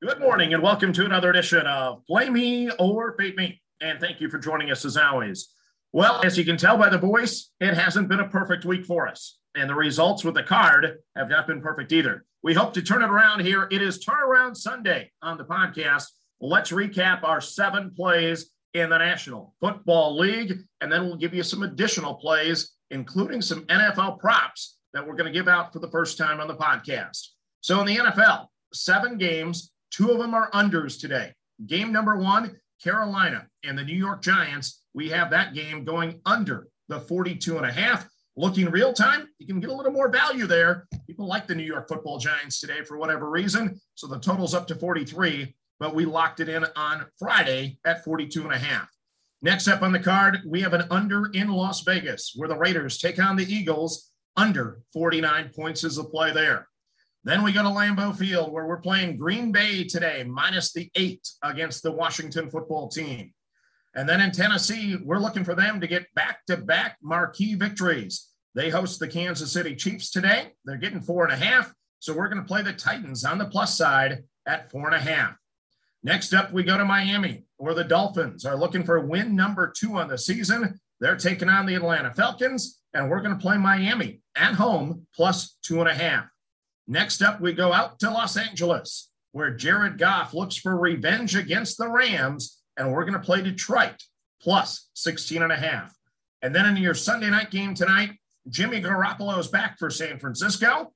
Good morning and welcome to another edition of Play Me or Beat Me. And thank you for joining us as always. Well, as you can tell by the voice, it hasn't been a perfect week for us. And the results with the card have not been perfect either. We hope to turn it around here. It is Turnaround Sunday on the podcast. Let's recap our seven plays in the National Football League, and then we'll give you some additional plays, including some NFL props that we're going to give out for the first time on the podcast. So in the NFL, seven games, Two of them are unders today. Game number one, Carolina and the New York Giants. We have that game going under the 42 and a half. Looking real time, you can get a little more value there. People like the New York football Giants today for whatever reason. So the total's up to 43, but we locked it in on Friday at 42 and a half. Next up on the card, we have an under in Las Vegas where the Raiders take on the Eagles. Under 49 points is the play there. Then we go to Lambeau Field, where we're playing Green Bay today, minus the eight against the Washington football team. And then in Tennessee, we're looking for them to get back to back marquee victories. They host the Kansas City Chiefs today. They're getting four and a half. So we're going to play the Titans on the plus side at four and a half. Next up, we go to Miami, where the Dolphins are looking for win number two on the season. They're taking on the Atlanta Falcons, and we're going to play Miami at home plus two and a half. Next up, we go out to Los Angeles, where Jared Goff looks for revenge against the Rams, and we're going to play Detroit plus 16 and a half. And then in your Sunday night game tonight, Jimmy Garoppolo is back for San Francisco.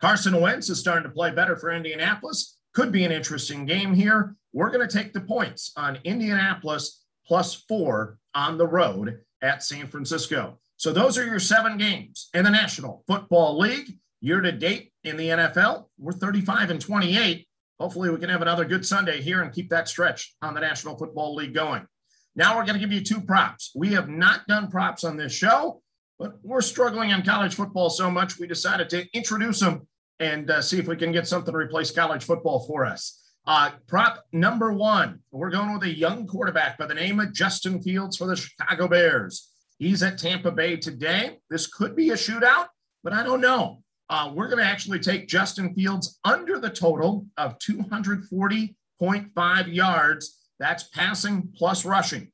Carson Wentz is starting to play better for Indianapolis. Could be an interesting game here. We're going to take the points on Indianapolis plus four on the road at San Francisco. So those are your seven games in the National Football League. Year to date in the NFL, we're 35 and 28. Hopefully, we can have another good Sunday here and keep that stretch on the National Football League going. Now, we're going to give you two props. We have not done props on this show, but we're struggling on college football so much, we decided to introduce them and uh, see if we can get something to replace college football for us. Uh, prop number one, we're going with a young quarterback by the name of Justin Fields for the Chicago Bears. He's at Tampa Bay today. This could be a shootout, but I don't know. Uh, we're going to actually take Justin Fields under the total of 240.5 yards. That's passing plus rushing.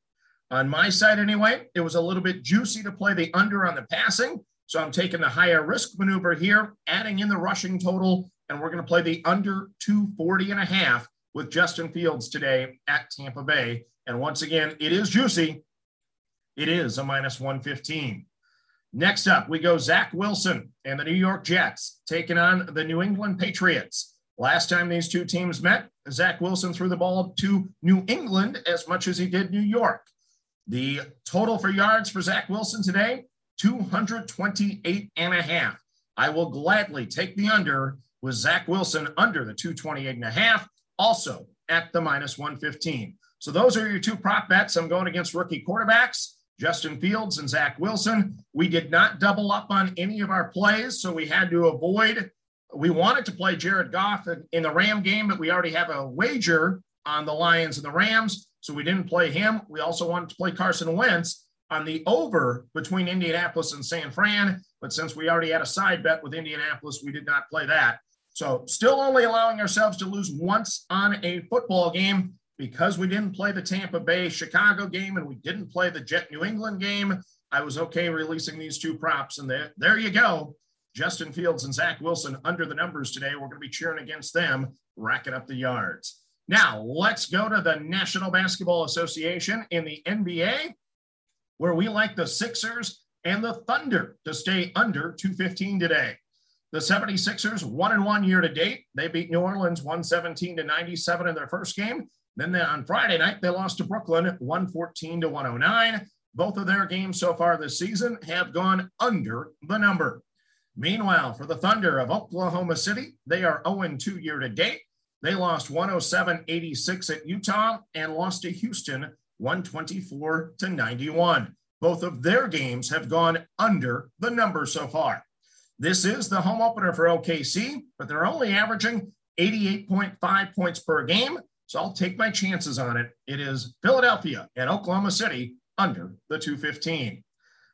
On my side, anyway, it was a little bit juicy to play the under on the passing. So I'm taking the higher risk maneuver here, adding in the rushing total, and we're going to play the under 240 and a half with Justin Fields today at Tampa Bay. And once again, it is juicy. It is a minus 115. Next up, we go Zach Wilson and the New York Jets taking on the New England Patriots. Last time these two teams met, Zach Wilson threw the ball to New England as much as he did New York. The total for yards for Zach Wilson today, 228 and a half. I will gladly take the under with Zach Wilson under the 228 and a half, also at the minus 115. So those are your two prop bets. I'm going against rookie quarterbacks. Justin Fields and Zach Wilson. We did not double up on any of our plays, so we had to avoid. We wanted to play Jared Goff in the Ram game, but we already have a wager on the Lions and the Rams, so we didn't play him. We also wanted to play Carson Wentz on the over between Indianapolis and San Fran, but since we already had a side bet with Indianapolis, we did not play that. So, still only allowing ourselves to lose once on a football game because we didn't play the Tampa Bay Chicago game and we didn't play the Jet New England game, I was okay releasing these two props. And there, there you go. Justin Fields and Zach Wilson under the numbers today. We're going to be cheering against them, racking up the yards. Now, let's go to the National Basketball Association in the NBA, where we like the Sixers and the Thunder to stay under 215 today. The 76ers, one and one year to date. They beat New Orleans 117 to 97 in their first game. Then on Friday night, they lost to Brooklyn 114 to 109. Both of their games so far this season have gone under the number. Meanwhile, for the Thunder of Oklahoma City, they are 0 2 year to date. They lost 107 86 at Utah and lost to Houston 124 to 91. Both of their games have gone under the number so far. This is the home opener for OKC, but they're only averaging 88.5 points per game so I'll take my chances on it. It is Philadelphia and Oklahoma City under the 215.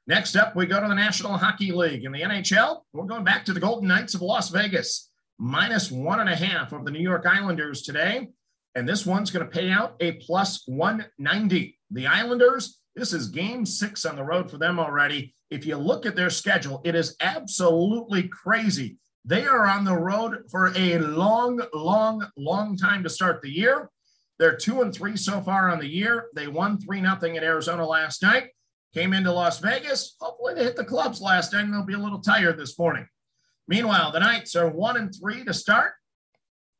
Next up, we go to the National Hockey League in the NHL. We're going back to the Golden Knights of Las Vegas. minus one and a half of the New York Islanders today. And this one's going to pay out a plus 190. The Islanders, this is game six on the road for them already. If you look at their schedule, it is absolutely crazy. They are on the road for a long, long, long time to start the year. They're two and three so far on the year. They won three nothing in Arizona last night. Came into Las Vegas. Hopefully they hit the clubs last night and they'll be a little tired this morning. Meanwhile, the Knights are one and three to start.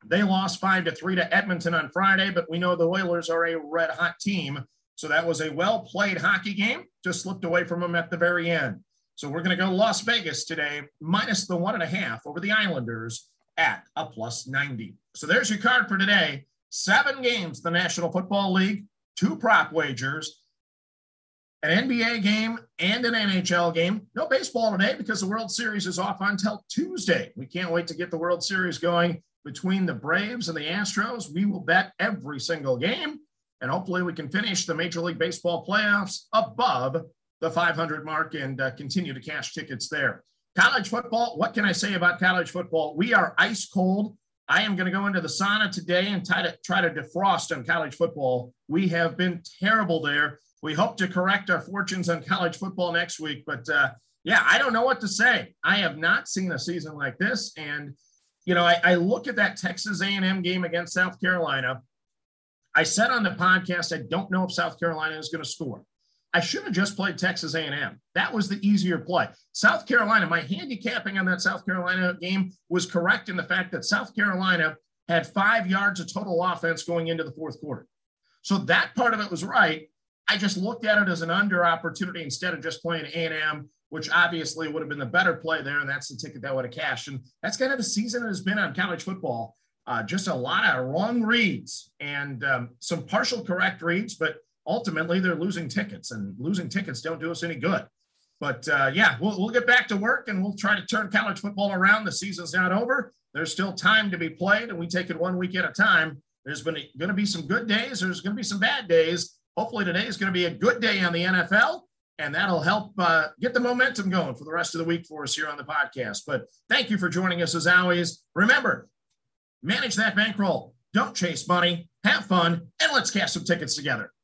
They lost five to three to Edmonton on Friday, but we know the Oilers are a red hot team. So that was a well played hockey game. Just slipped away from them at the very end. So we're going to go Las Vegas today, minus the one and a half over the Islanders at a plus 90. So there's your card for today. Seven games, the National Football League, two prop wagers, an NBA game and an NHL game. No baseball today because the World Series is off until Tuesday. We can't wait to get the World Series going between the Braves and the Astros. We will bet every single game, and hopefully we can finish the Major League Baseball playoffs above the 500 mark and uh, continue to cash tickets there. College football, what can I say about college football? We are ice cold. I am going to go into the sauna today and try to try to defrost on college football. We have been terrible there we hope to correct our fortunes on college football next week. But uh, yeah, I don't know what to say. I have not seen a season like this, and you know, I, I look at that Texas A&M game against South Carolina. I said on the podcast, I don't know if South Carolina is going to score. I should have just played Texas A&M. That was the easier play. South Carolina, my handicapping on that South Carolina game was correct in the fact that South Carolina had five yards of total offense going into the fourth quarter. So that part of it was right. I just looked at it as an under opportunity instead of just playing A&M, which obviously would have been the better play there. And that's the ticket that would have cashed. And that's kind of the season it has been on college football. Uh, just a lot of wrong reads and um, some partial correct reads, but ultimately they're losing tickets and losing tickets don't do us any good. But uh, yeah, we'll, we'll get back to work and we'll try to turn college football around. The season's not over. There's still time to be played, and we take it one week at a time. There's been going to be some good days. There's going to be some bad days hopefully today is going to be a good day on the NFL, and that'll help uh, get the momentum going for the rest of the week for us here on the podcast. But thank you for joining us as always. Remember, manage that bankroll. Don't chase money. Have fun, and let's cash some tickets together.